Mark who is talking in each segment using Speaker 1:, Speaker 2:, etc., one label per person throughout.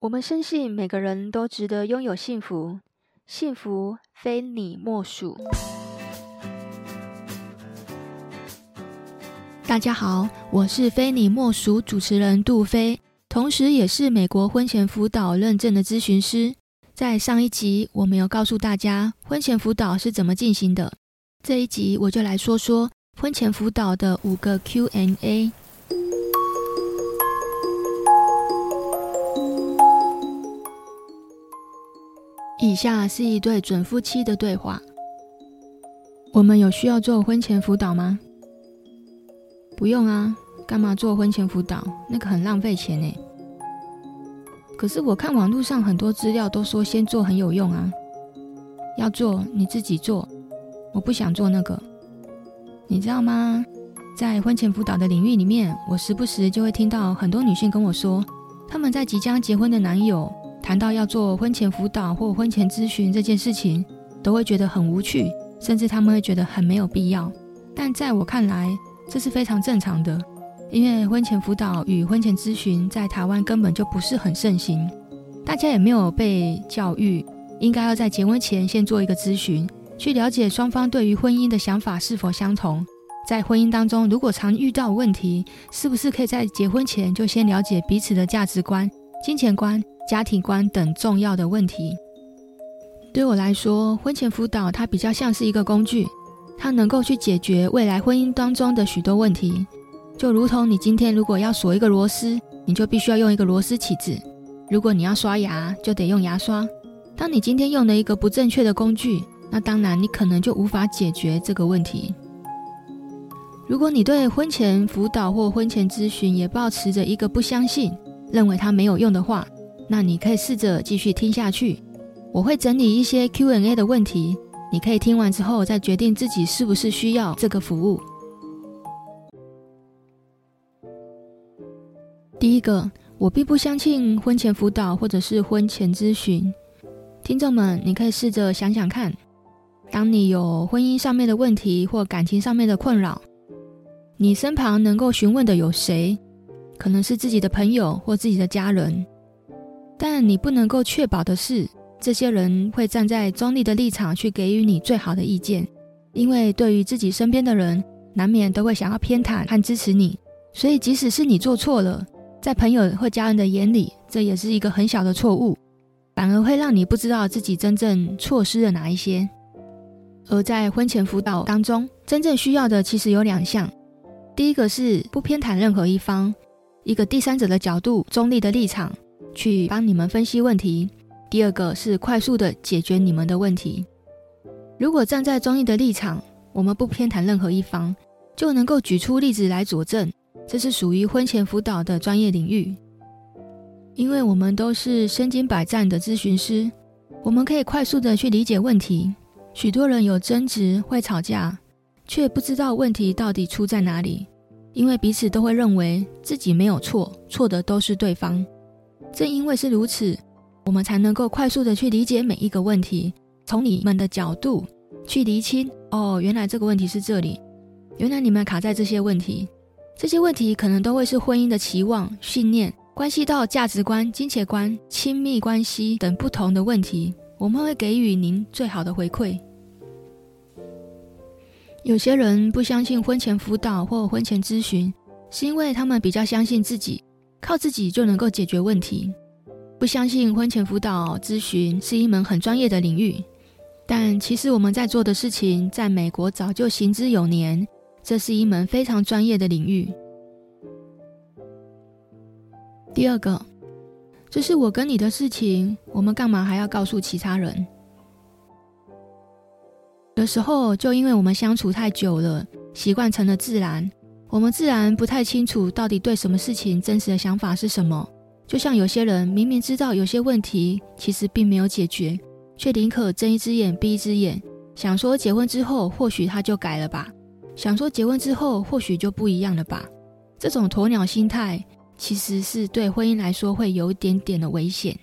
Speaker 1: 我们深信每个人都值得拥有幸福，幸福非你莫属。
Speaker 2: 大家好，我是非你莫属主持人杜菲，同时也是美国婚前辅导认证的咨询师。在上一集，我没有告诉大家婚前辅导是怎么进行的。这一集我就来说说婚前辅导的五个 Q&A。以下是一对准夫妻的对话。我们有需要做婚前辅导吗？不用啊，干嘛做婚前辅导？那个很浪费钱呢。可是我看网络上很多资料都说先做很有用啊。要做你自己做，我不想做那个。你知道吗？在婚前辅导的领域里面，我时不时就会听到很多女性跟我说，她们在即将结婚的男友。谈到要做婚前辅导或婚前咨询这件事情，都会觉得很无趣，甚至他们会觉得很没有必要。但在我看来，这是非常正常的，因为婚前辅导与婚前咨询在台湾根本就不是很盛行，大家也没有被教育应该要在结婚前先做一个咨询，去了解双方对于婚姻的想法是否相同。在婚姻当中，如果常遇到问题，是不是可以在结婚前就先了解彼此的价值观、金钱观？家庭观等重要的问题，对我来说，婚前辅导它比较像是一个工具，它能够去解决未来婚姻当中的许多问题。就如同你今天如果要锁一个螺丝，你就必须要用一个螺丝起子；如果你要刷牙，就得用牙刷。当你今天用了一个不正确的工具，那当然你可能就无法解决这个问题。如果你对婚前辅导或婚前咨询也抱持着一个不相信，认为它没有用的话，那你可以试着继续听下去，我会整理一些 Q&A 的问题，你可以听完之后再决定自己是不是需要这个服务。第一个，我并不相信婚前辅导或者是婚前咨询。听众们，你可以试着想想看，当你有婚姻上面的问题或感情上面的困扰，你身旁能够询问的有谁？可能是自己的朋友或自己的家人。但你不能够确保的是，这些人会站在中立的立场去给予你最好的意见，因为对于自己身边的人，难免都会想要偏袒和支持你。所以，即使是你做错了，在朋友或家人的眼里，这也是一个很小的错误，反而会让你不知道自己真正错失了哪一些。而在婚前辅导当中，真正需要的其实有两项：第一个是不偏袒任何一方，一个第三者的角度，中立的立场。去帮你们分析问题。第二个是快速的解决你们的问题。如果站在中立的立场，我们不偏袒任何一方，就能够举出例子来佐证，这是属于婚前辅导的专业领域。因为我们都是身经百战的咨询师，我们可以快速的去理解问题。许多人有争执，会吵架，却不知道问题到底出在哪里，因为彼此都会认为自己没有错，错的都是对方。正因为是如此，我们才能够快速的去理解每一个问题，从你们的角度去厘清。哦，原来这个问题是这里，原来你们卡在这些问题，这些问题可能都会是婚姻的期望、信念，关系到价值观、金钱观、亲密关系等不同的问题。我们会给予您最好的回馈。有些人不相信婚前辅导或婚前咨询，是因为他们比较相信自己。靠自己就能够解决问题，不相信婚前辅导咨询是一门很专业的领域，但其实我们在做的事情，在美国早就行之有年，这是一门非常专业的领域。第二个，这是我跟你的事情，我们干嘛还要告诉其他人？有时候就因为我们相处太久了，习惯成了自然。我们自然不太清楚到底对什么事情真实的想法是什么。就像有些人明明知道有些问题其实并没有解决，却宁可睁一只眼闭一只眼，想说结婚之后或许他就改了吧，想说结婚之后或许就不一样了吧。这种鸵鸟心态其实是对婚姻来说会有一点点的危险。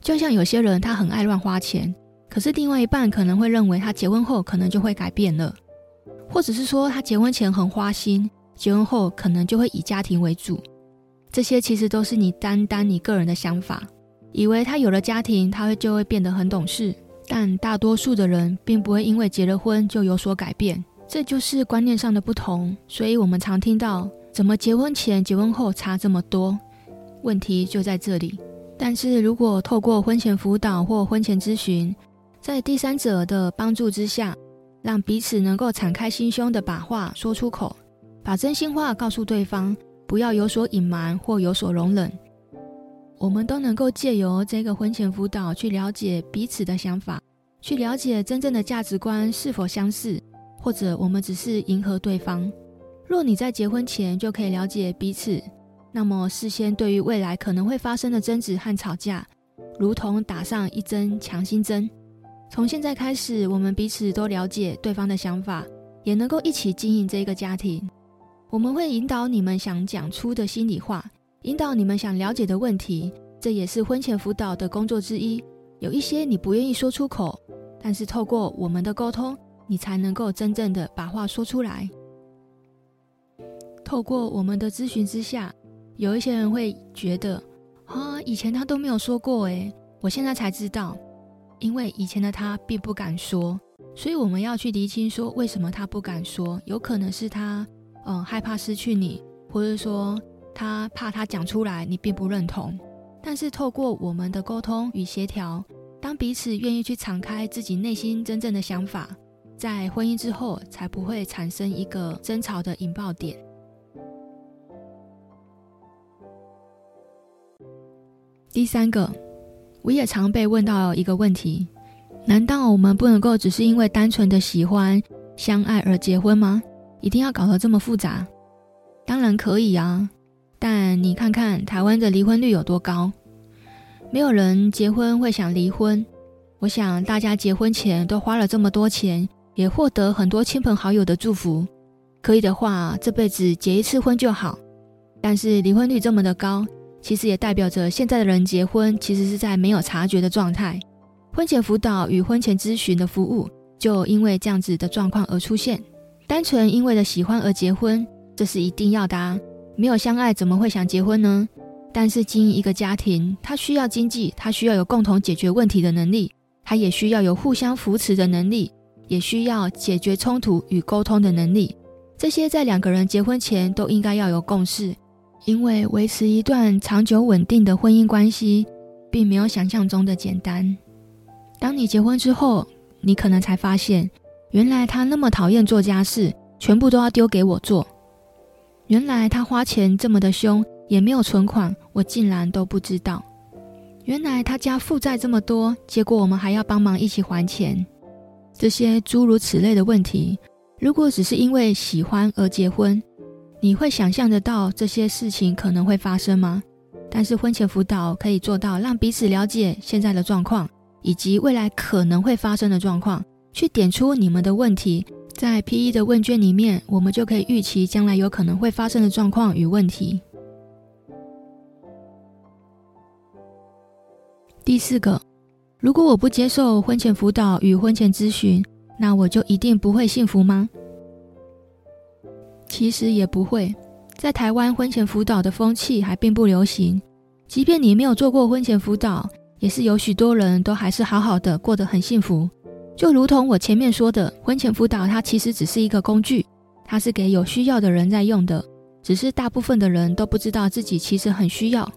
Speaker 2: 就像有些人他很爱乱花钱，可是另外一半可能会认为他结婚后可能就会改变了，或者是说他结婚前很花心。结婚后可能就会以家庭为主，这些其实都是你单单你个人的想法。以为他有了家庭，他会就会变得很懂事。但大多数的人并不会因为结了婚就有所改变，这就是观念上的不同。所以我们常听到，怎么结婚前、结婚后差这么多？问题就在这里。但是如果透过婚前辅导或婚前咨询，在第三者的帮助之下，让彼此能够敞开心胸的把话说出口，把真心话告诉对方，不要有所隐瞒或有所容忍。我们都能够借由这个婚前辅导去了解彼此的想法，去了解真正的价值观是否相似，或者我们只是迎合对方。若你在结婚前就可以了解彼此，那么事先对于未来可能会发生的争执和吵架，如同打上一针强心针。从现在开始，我们彼此都了解对方的想法，也能够一起经营这个家庭。我们会引导你们想讲出的心里话。引导你们想了解的问题，这也是婚前辅导的工作之一。有一些你不愿意说出口，但是透过我们的沟通，你才能够真正的把话说出来。透过我们的咨询之下，有一些人会觉得啊，以前他都没有说过，诶，我现在才知道，因为以前的他并不敢说，所以我们要去厘清说为什么他不敢说，有可能是他嗯害怕失去你，或者说。他怕他讲出来，你并不认同。但是透过我们的沟通与协调，当彼此愿意去敞开自己内心真正的想法，在婚姻之后才不会产生一个争吵的引爆点。第三个，我也常被问到一个问题：难道我们不能够只是因为单纯的喜欢、相爱而结婚吗？一定要搞得这么复杂？当然可以啊。但你看看台湾的离婚率有多高？没有人结婚会想离婚。我想大家结婚前都花了这么多钱，也获得很多亲朋好友的祝福。可以的话，这辈子结一次婚就好。但是离婚率这么的高，其实也代表着现在的人结婚其实是在没有察觉的状态。婚前辅导与婚前咨询的服务就因为这样子的状况而出现。单纯因为了喜欢而结婚，这是一定要的啊。没有相爱，怎么会想结婚呢？但是经营一个家庭，他需要经济，他需要有共同解决问题的能力，他也需要有互相扶持的能力，也需要解决冲突与沟通的能力。这些在两个人结婚前都应该要有共识，因为维持一段长久稳定的婚姻关系，并没有想象中的简单。当你结婚之后，你可能才发现，原来他那么讨厌做家事，全部都要丢给我做。原来他花钱这么的凶，也没有存款，我竟然都不知道。原来他家负债这么多，结果我们还要帮忙一起还钱。这些诸如此类的问题，如果只是因为喜欢而结婚，你会想象得到这些事情可能会发生吗？但是婚前辅导可以做到让彼此了解现在的状况，以及未来可能会发生的状况，去点出你们的问题。在 P.E. 的问卷里面，我们就可以预期将来有可能会发生的状况与问题。第四个，如果我不接受婚前辅导与婚前咨询，那我就一定不会幸福吗？其实也不会。在台湾，婚前辅导的风气还并不流行。即便你没有做过婚前辅导，也是有许多人都还是好好的过得很幸福。就如同我前面说的，婚前辅导它其实只是一个工具，它是给有需要的人在用的，只是大部分的人都不知道自己其实很需要。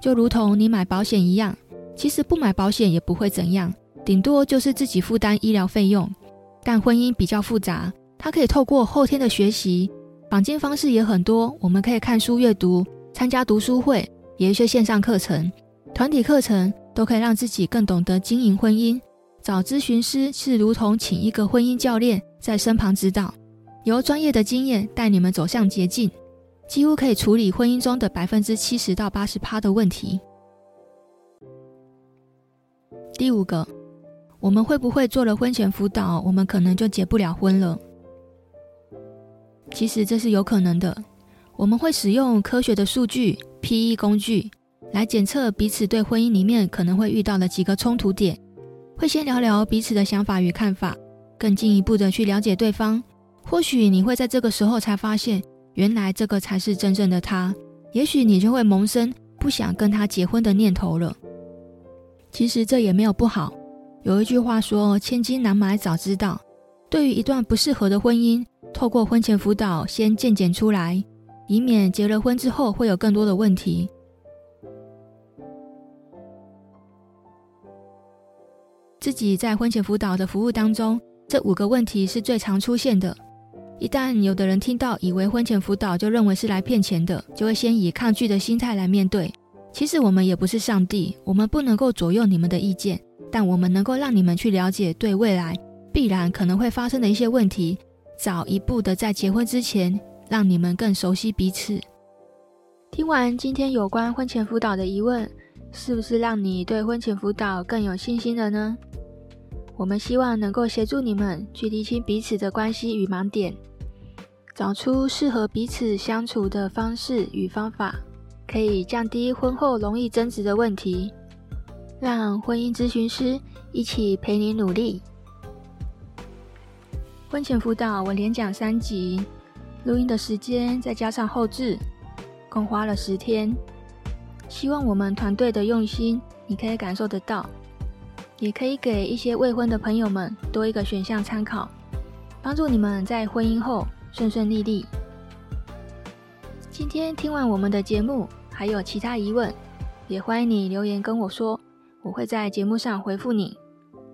Speaker 2: 就如同你买保险一样，其实不买保险也不会怎样，顶多就是自己负担医疗费用。但婚姻比较复杂，它可以透过后天的学习，绑定方式也很多，我们可以看书阅读，参加读书会，也有一些线上课程、团体课程，都可以让自己更懂得经营婚姻。找咨询师是如同请一个婚姻教练在身旁指导，由专业的经验带你们走向捷径，几乎可以处理婚姻中的百分之七十到八十趴的问题。第五个，我们会不会做了婚前辅导，我们可能就结不了婚了？其实这是有可能的。我们会使用科学的数据 PE 工具来检测彼此对婚姻里面可能会遇到的几个冲突点。会先聊聊彼此的想法与看法，更进一步的去了解对方。或许你会在这个时候才发现，原来这个才是真正的他。也许你就会萌生不想跟他结婚的念头了。其实这也没有不好。有一句话说：“千金难买早知道。”对于一段不适合的婚姻，透过婚前辅导先鉴检出来，以免结了婚之后会有更多的问题。自己在婚前辅导的服务当中，这五个问题是最常出现的。一旦有的人听到，以为婚前辅导就认为是来骗钱的，就会先以抗拒的心态来面对。其实我们也不是上帝，我们不能够左右你们的意见，但我们能够让你们去了解对未来必然可能会发生的一些问题，早一步的在结婚之前，让你们更熟悉彼此。
Speaker 1: 听完今天有关婚前辅导的疑问，是不是让你对婚前辅导更有信心了呢？我们希望能够协助你们去厘清彼此的关系与盲点，找出适合彼此相处的方式与方法，可以降低婚后容易争执的问题，让婚姻咨询师一起陪你努力。婚前辅导我连讲三集，录音的时间再加上后置，共花了十天。希望我们团队的用心，你可以感受得到，也可以给一些未婚的朋友们多一个选项参考，帮助你们在婚姻后顺顺利利。今天听完我们的节目，还有其他疑问，也欢迎你留言跟我说，我会在节目上回复你。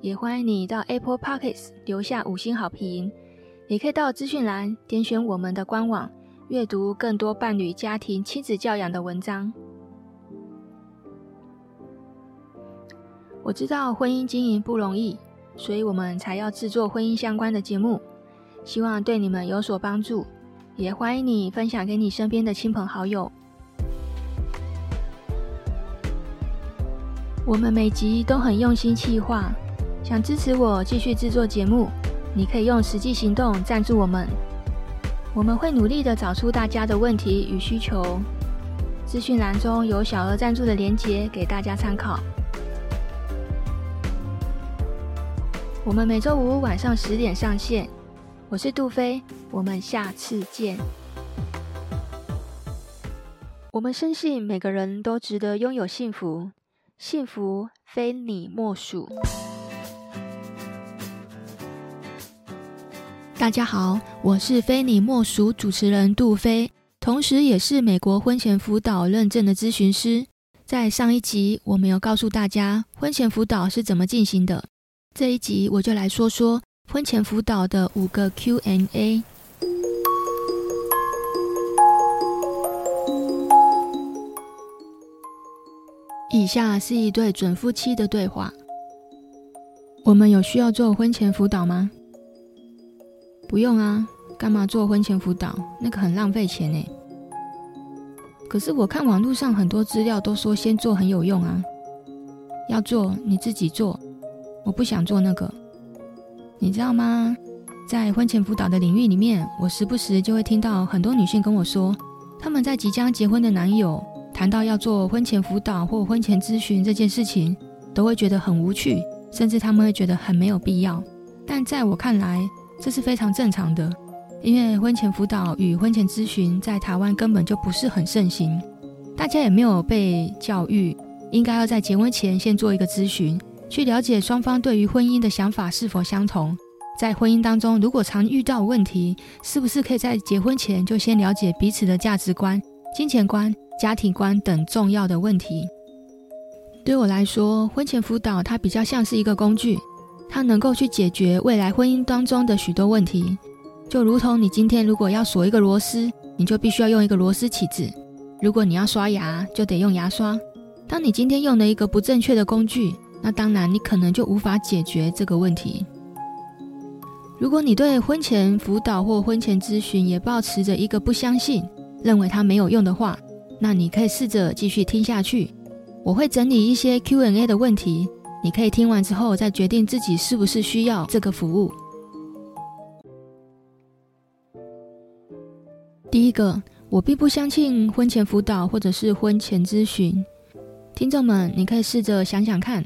Speaker 1: 也欢迎你到 Apple Pockets 留下五星好评，也可以到资讯栏点选我们的官网，阅读更多伴侣、家庭、亲子教养的文章。我知道婚姻经营不容易，所以我们才要制作婚姻相关的节目，希望对你们有所帮助。也欢迎你分享给你身边的亲朋好友。我们每集都很用心企划。想支持我继续制作节目，你可以用实际行动赞助我们。我们会努力的找出大家的问题与需求。资讯栏中有小额赞助的连结给大家参考。我们每周五晚上十点上线。我是杜菲，我们下次见。我们深信每个人都值得拥有幸福，幸福非你莫属。
Speaker 2: 大家好，我是非你莫属主持人杜菲，同时也是美国婚前辅导认证的咨询师。在上一集，我没有告诉大家婚前辅导是怎么进行的。这一集我就来说说婚前辅导的五个 Q&A。以下是一对准夫妻的对话：我们有需要做婚前辅导吗？不用啊，干嘛做婚前辅导？那个很浪费钱呢。可是我看网络上很多资料都说先做很有用啊。要做你自己做，我不想做那个。你知道吗？在婚前辅导的领域里面，我时不时就会听到很多女性跟我说，她们在即将结婚的男友谈到要做婚前辅导或婚前咨询这件事情，都会觉得很无趣，甚至他们会觉得很没有必要。但在我看来，这是非常正常的，因为婚前辅导与婚前咨询在台湾根本就不是很盛行，大家也没有被教育应该要在结婚前先做一个咨询，去了解双方对于婚姻的想法是否相同。在婚姻当中，如果常遇到问题，是不是可以在结婚前就先了解彼此的价值观、金钱观、家庭观等重要的问题？对我来说，婚前辅导它比较像是一个工具。它能够去解决未来婚姻当中的许多问题，就如同你今天如果要锁一个螺丝，你就必须要用一个螺丝起子；如果你要刷牙，就得用牙刷。当你今天用了一个不正确的工具，那当然你可能就无法解决这个问题。如果你对婚前辅导或婚前咨询也抱持着一个不相信，认为它没有用的话，那你可以试着继续听下去。我会整理一些 Q&A 的问题。你可以听完之后再决定自己是不是需要这个服务。第一个，我并不相信婚前辅导或者是婚前咨询。听众们，你可以试着想想看，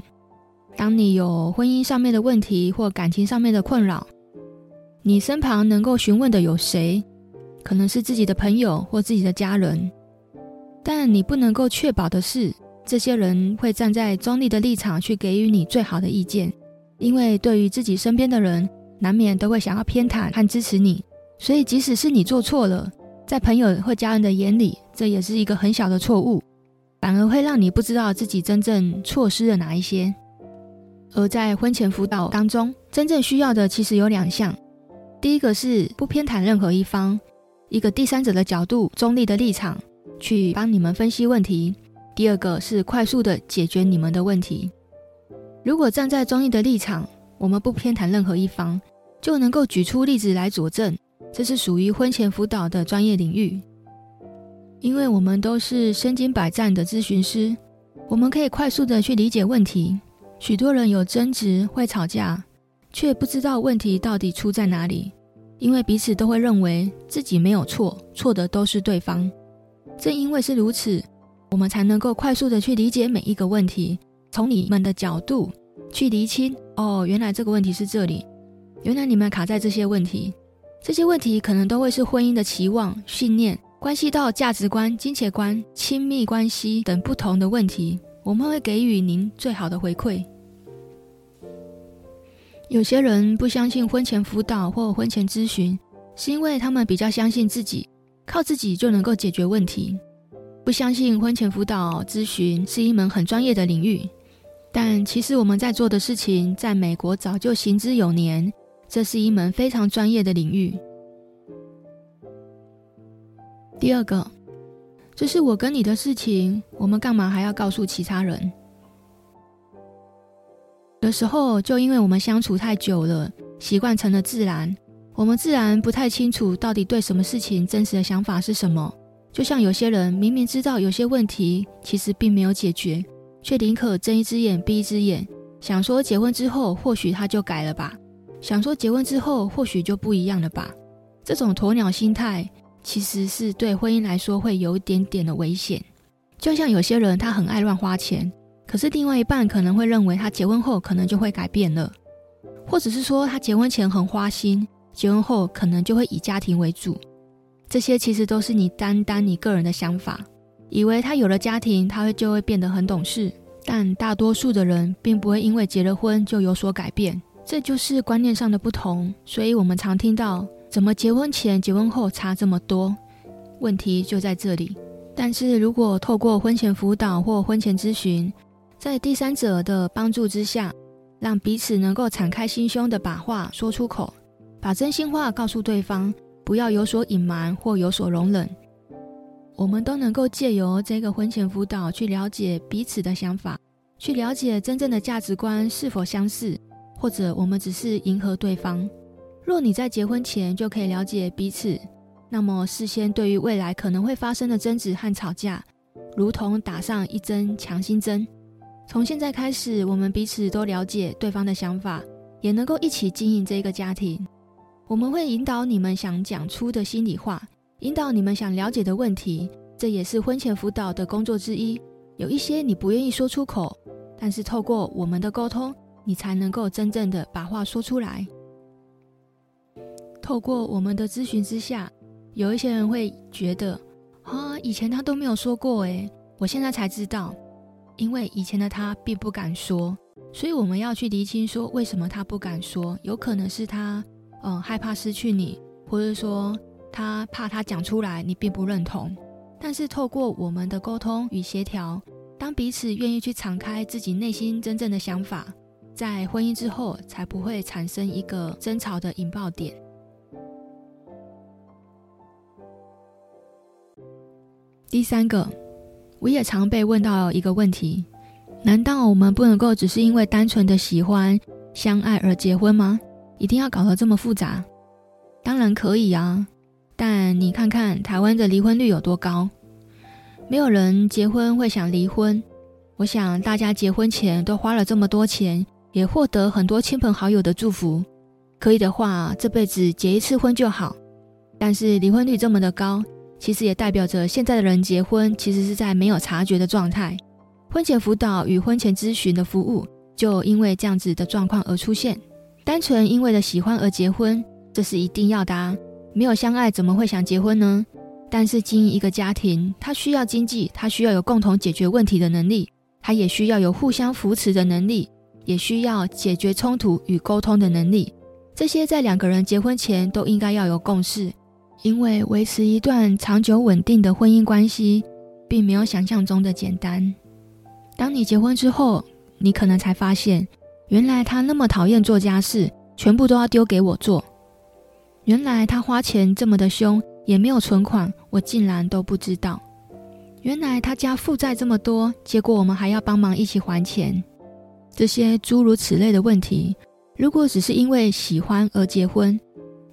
Speaker 2: 当你有婚姻上面的问题或感情上面的困扰，你身旁能够询问的有谁？可能是自己的朋友或自己的家人，但你不能够确保的是，这些人会站在中立的立场去给予你最好的意见，因为对于自己身边的人，难免都会想要偏袒和支持你。所以，即使是你做错了，在朋友或家人的眼里，这也是一个很小的错误，反而会让你不知道自己真正错失了哪一些。而在婚前辅导当中，真正需要的其实有两项：第一个是不偏袒任何一方，一个第三者的角度、中立的立场去帮你们分析问题。第二个是快速的解决你们的问题。如果站在中立的立场，我们不偏袒任何一方，就能够举出例子来佐证，这是属于婚前辅导的专业领域。因为我们都是身经百战的咨询师，我们可以快速的去理解问题。许多人有争执、会吵架，却不知道问题到底出在哪里，因为彼此都会认为自己没有错，错的都是对方。正因为是如此。我们才能够快速的去理解每一个问题，从你们的角度去厘清。哦，原来这个问题是这里，原来你们卡在这些问题，这些问题可能都会是婚姻的期望、信念，关系到价值观、金钱观、亲密关系等不同的问题。我们会给予您最好的回馈。有些人不相信婚前辅导或婚前咨询，是因为他们比较相信自己，靠自己就能够解决问题。不相信婚前辅导咨询是一门很专业的领域，但其实我们在做的事情，在美国早就行之有年。这是一门非常专业的领域。第二个，这是我跟你的事情，我们干嘛还要告诉其他人？有时候就因为我们相处太久了，习惯成了自然，我们自然不太清楚到底对什么事情真实的想法是什么。就像有些人明明知道有些问题其实并没有解决，却宁可睁一只眼闭一只眼，想说结婚之后或许他就改了吧，想说结婚之后或许就不一样了吧。这种鸵鸟心态其实是对婚姻来说会有一点点的危险。就像有些人他很爱乱花钱，可是另外一半可能会认为他结婚后可能就会改变了，或者是说他结婚前很花心，结婚后可能就会以家庭为主。这些其实都是你单单你个人的想法，以为他有了家庭，他会就会变得很懂事。但大多数的人并不会因为结了婚就有所改变，这就是观念上的不同。所以我们常听到，怎么结婚前、结婚后差这么多？问题就在这里。但是如果透过婚前辅导或婚前咨询，在第三者的帮助之下，让彼此能够敞开心胸的把话说出口，把真心话告诉对方。不要有所隐瞒或有所容忍，我们都能够借由这个婚前辅导去了解彼此的想法，去了解真正的价值观是否相似，或者我们只是迎合对方。若你在结婚前就可以了解彼此，那么事先对于未来可能会发生的争执和吵架，如同打上一针强心针。从现在开始，我们彼此都了解对方的想法，也能够一起经营这个家庭。我们会引导你们想讲出的心里话，引导你们想了解的问题，这也是婚前辅导的工作之一。有一些你不愿意说出口，但是透过我们的沟通，你才能够真正的把话说出来。透过我们的咨询之下，有一些人会觉得啊，以前他都没有说过，诶，我现在才知道，因为以前的他并不敢说，所以我们要去厘清说为什么他不敢说，有可能是他。嗯，害怕失去你，或者说他怕他讲出来你并不认同。但是透过我们的沟通与协调，当彼此愿意去敞开自己内心真正的想法，在婚姻之后才不会产生一个争吵的引爆点。第三个，我也常被问到一个问题：难道我们不能够只是因为单纯的喜欢、相爱而结婚吗？一定要搞得这么复杂？当然可以啊，但你看看台湾的离婚率有多高？没有人结婚会想离婚。我想大家结婚前都花了这么多钱，也获得很多亲朋好友的祝福。可以的话，这辈子结一次婚就好。但是离婚率这么的高，其实也代表着现在的人结婚其实是在没有察觉的状态。婚前辅导与婚前咨询的服务，就因为这样子的状况而出现。单纯因为了喜欢而结婚，这是一定要的啊。没有相爱，怎么会想结婚呢？但是经营一个家庭，他需要经济，他需要有共同解决问题的能力。他也需要有互相扶持的能力，也需要解决冲突与沟通的能力。这些在两个人结婚前都应该要有共识，因为维持一段长久稳定的婚姻关系，并没有想象中的简单。当你结婚之后，你可能才发现，原来他那么讨厌做家事，全部都要丢给我做。原来他花钱这么的凶，也没有存款，我竟然都不知道。原来他家负债这么多，结果我们还要帮忙一起还钱。这些诸如此类的问题，如果只是因为喜欢而结婚，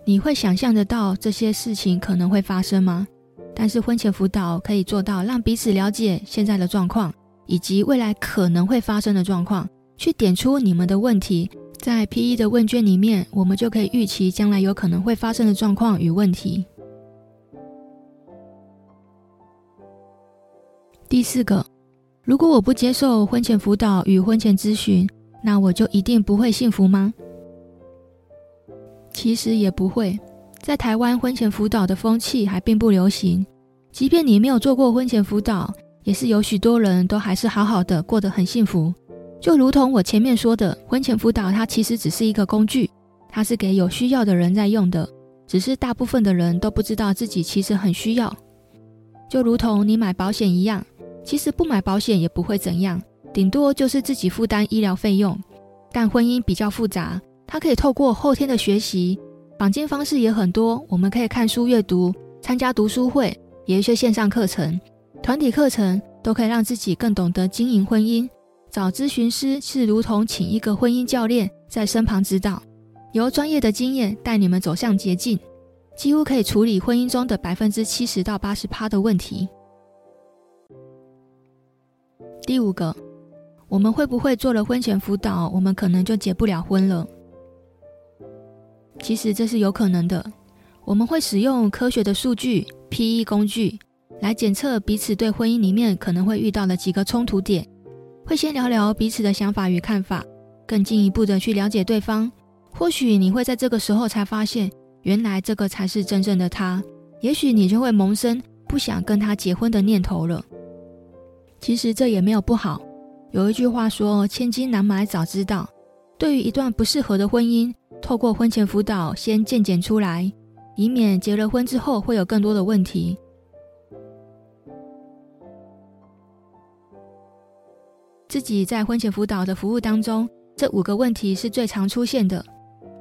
Speaker 2: 你会想象得到这些事情可能会发生吗？但是婚前辅导可以做到让彼此了解现在的状况，以及未来可能会发生的状况，去点出你们的问题。在 P.E. 的问卷里面，我们就可以预期将来有可能会发生的状况与问题。第四个，如果我不接受婚前辅导与婚前咨询，那我就一定不会幸福吗？其实也不会。在台湾，婚前辅导的风气还并不流行。即便你没有做过婚前辅导，也是有许多人都还是好好的过得很幸福。就如同我前面说的，婚前辅导它其实只是一个工具，它是给有需要的人在用的，只是大部分的人都不知道自己其实很需要。就如同你买保险一样。其实不买保险也不会怎样，顶多就是自己负担医疗费用。但婚姻比较复杂，它可以透过后天的学习，绑定方式也很多。我们可以看书阅读，参加读书会，也有一些线上课程、团体课程，都可以让自己更懂得经营婚姻。找咨询师是如同请一个婚姻教练在身旁指导，由专业的经验带你们走向捷径，几乎可以处理婚姻中的百分之七十到八十趴的问题。第五个，我们会不会做了婚前辅导，我们可能就结不了婚了？其实这是有可能的。我们会使用科学的数据 PE 工具来检测彼此对婚姻里面可能会遇到的几个冲突点，会先聊聊彼此的想法与看法，更进一步的去了解对方。或许你会在这个时候才发现，原来这个才是真正的他。也许你就会萌生不想跟他结婚的念头了。其实这也没有不好。有一句话说：“千金难买早知道。”对于一段不适合的婚姻，透过婚前辅导先鉴检出来，以免结了婚之后会有更多的问题。自己在婚前辅导的服务当中，这五个问题是最常出现的。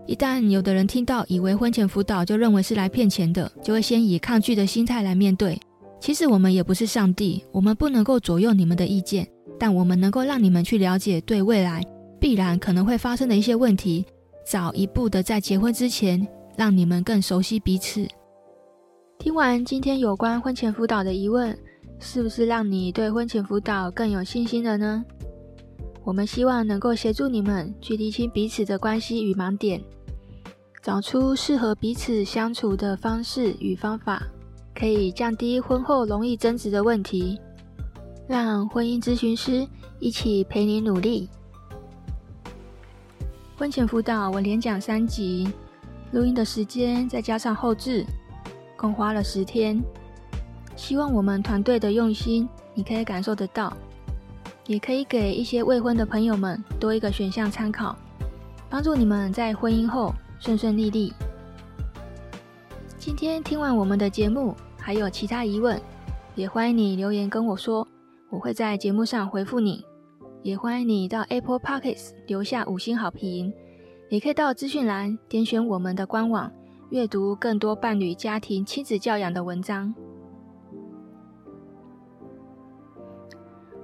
Speaker 2: 一旦有的人听到，以为婚前辅导就认为是来骗钱的，就会先以抗拒的心态来面对。其实我们也不是上帝，我们不能够左右你们的意见，但我们能够让你们去了解对未来必然可能会发生的一些问题，早一步的在结婚之前，让你们更熟悉彼此。
Speaker 1: 听完今天有关婚前辅导的疑问，是不是让你对婚前辅导更有信心了呢？我们希望能够协助你们去厘清彼此的关系与盲点，找出适合彼此相处的方式与方法。可以降低婚后容易争执的问题，让婚姻咨询师一起陪你努力。婚前辅导我连讲三集，录音的时间再加上后置，共花了十天。希望我们团队的用心，你可以感受得到，也可以给一些未婚的朋友们多一个选项参考，帮助你们在婚姻后顺顺利利。今天听完我们的节目。还有其他疑问，也欢迎你留言跟我说，我会在节目上回复你。也欢迎你到 Apple Pockets 留下五星好评，也可以到资讯栏点选我们的官网，阅读更多伴侣、家庭、亲子教养的文章。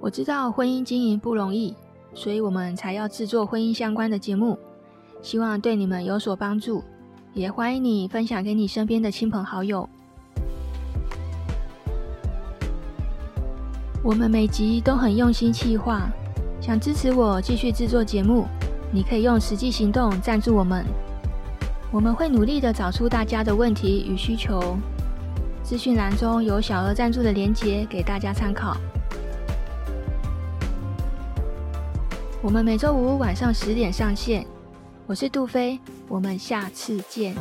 Speaker 1: 我知道婚姻经营不容易，所以我们才要制作婚姻相关的节目，希望对你们有所帮助。也欢迎你分享给你身边的亲朋好友。我们每集都很用心企划，想支持我继续制作节目，你可以用实际行动赞助我们。我们会努力的找出大家的问题与需求。资讯栏中有小额赞助的连结给大家参考。我们每周五晚上十点上线。我是杜飞，我们下次见。